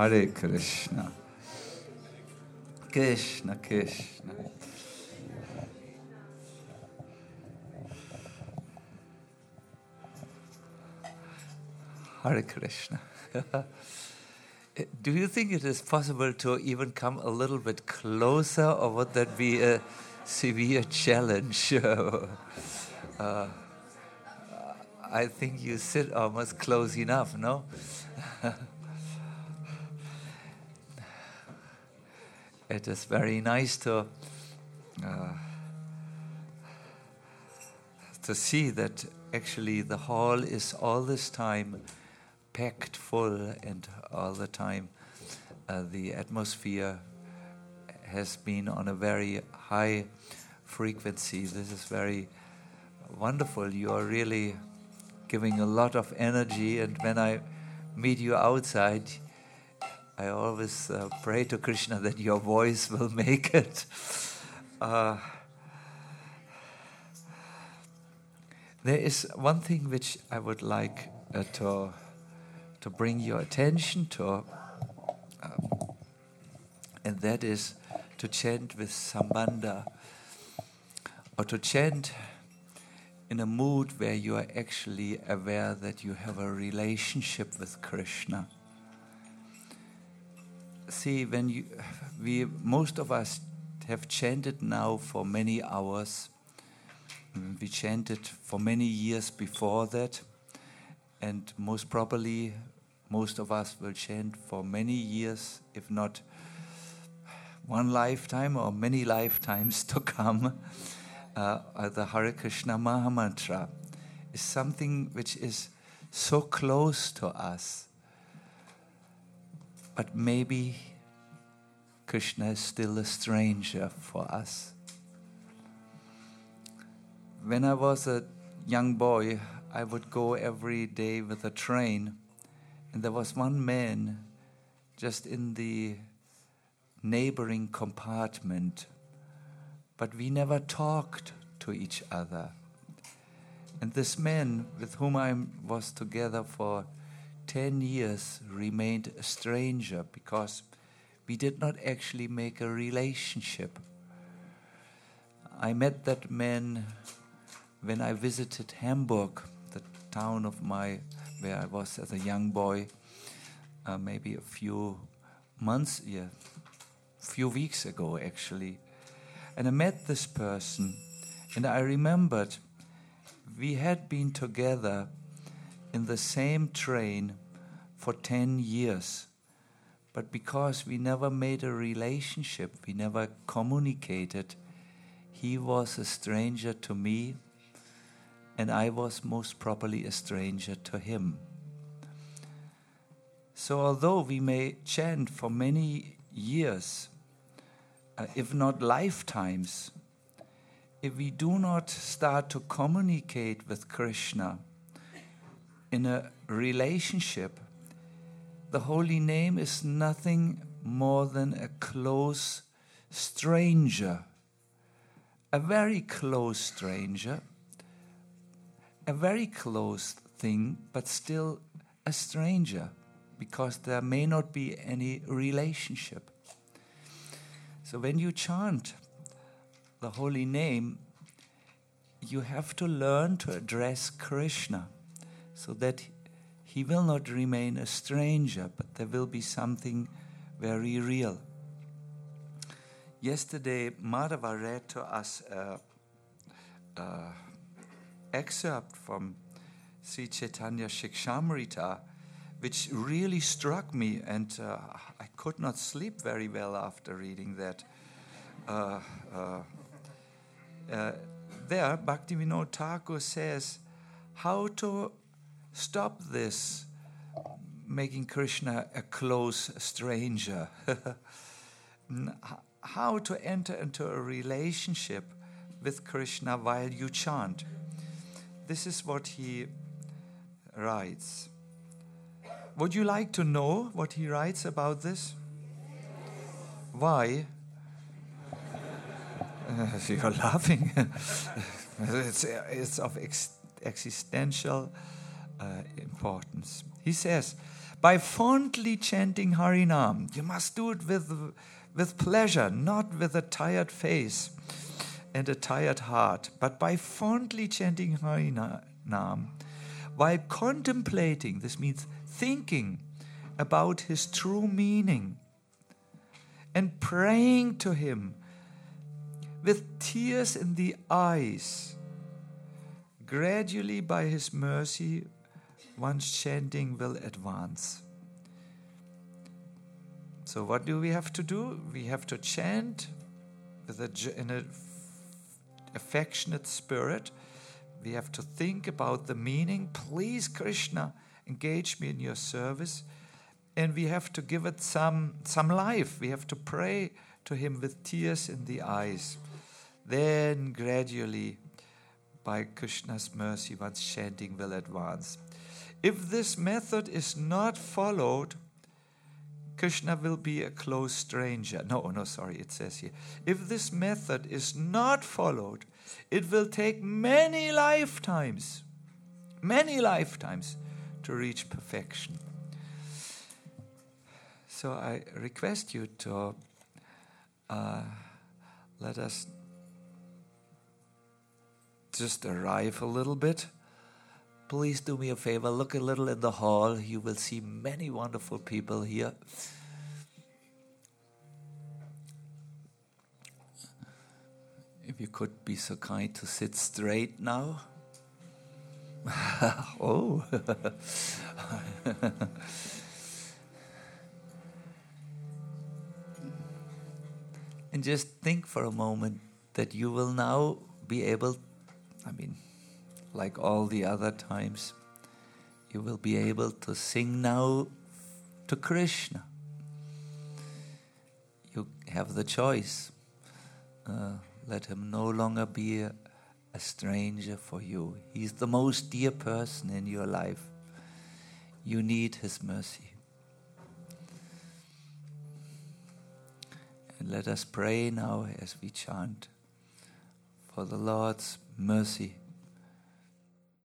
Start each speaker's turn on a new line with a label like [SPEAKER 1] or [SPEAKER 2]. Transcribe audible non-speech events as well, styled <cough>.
[SPEAKER 1] Hare Krishna. Krishna, Krishna. Hare Krishna. <laughs> Do you think it is possible to even come a little bit closer, or would that be a severe challenge? <laughs> uh, I think you sit almost close enough, no? <laughs> it is very nice to uh, to see that actually the hall is all this time packed full, and all the time uh, the atmosphere has been on a very high frequency. This is very wonderful. You are really giving a lot of energy, and when I meet you outside, I always uh, pray to Krishna that your voice will <laughs> make it. Uh, there is one thing which I would like uh, to to bring your attention to, um, and that is to chant with sambandha, or to chant in a mood where you are actually aware that you have a relationship with Krishna. See, when you, we, most of us have chanted now for many hours. We chanted for many years before that, and most probably, most of us will chant for many years, if not one lifetime or many <laughs> lifetimes to come uh, the Hare Krishna Mahamantra is something which is so close to us. But maybe Krishna is still a stranger for us. When I was a young boy, I would go every day with a train, and there was one man just in the neighboring compartment but we never talked to each other. And this man with whom I was together for 10 years remained a stranger because we did not actually make a relationship. I met that man when I visited Hamburg, the town of my where I was as a young boy, uh, maybe a few months, yeah, few weeks ago actually. And I met this person, and I remembered we had been together in the same train for 10 years. But because we never made a relationship, we never communicated, he was a stranger to me, and I was most probably a stranger to him. So, although we may chant for many years, uh, if not lifetimes, if we do not start to communicate with Krishna in a relationship, the holy name is nothing more than a close stranger, a very close stranger, a very close thing, but still a stranger, because there may not be any relationship. So when you chant the holy name, you have to learn to address Krishna so that he will not remain a stranger, but there will be something very real. Yesterday, Madhava read to us an excerpt from Sri Chaitanya Shikshamrita, which really struck me, and uh, I could not sleep very well after reading that. Uh, uh, uh there, Bhaktivinoda Thakur says how to stop this making Krishna a close stranger, <laughs> how to enter into a relationship with Krishna while you chant. This is what he writes. Would you like to know what he writes about this? Why? <laughs> You're laughing. <laughs> it's, it's of ex- existential uh, importance. He says, by fondly chanting Harinam. You must do it with, with pleasure, not with a tired face and a tired heart, but by fondly chanting Harinam, while contemplating, this means thinking about his true meaning, and praying to him with tears in the eyes. Gradually, by his mercy, one's chanting will advance. So, what do we have to do? We have to chant with a, in an affectionate spirit. We have to think about the meaning. Please, Krishna, engage me in your service. And we have to give it some, some life. We have to pray to him with tears in the eyes. Then, gradually, by Krishna's mercy, one's chanting will advance. If this method is not followed, Krishna will be a close stranger. No, no, sorry, it says here. If this method is not followed, it will take many lifetimes, many lifetimes to reach perfection. So I request you to uh, let us just arrive a little bit. Please do me a favor, look a little in the hall. You will see many wonderful people here. If you could be so kind to sit straight now. <laughs> oh. <laughs> and just think for a moment that you will now be able I mean, like all the other times, you will be able to sing now to Krishna. You have the choice. Uh, let him no longer be a, a stranger for you. He's the most dear person in your life. You need his mercy. And let us pray now as we chant for the Lord's mercy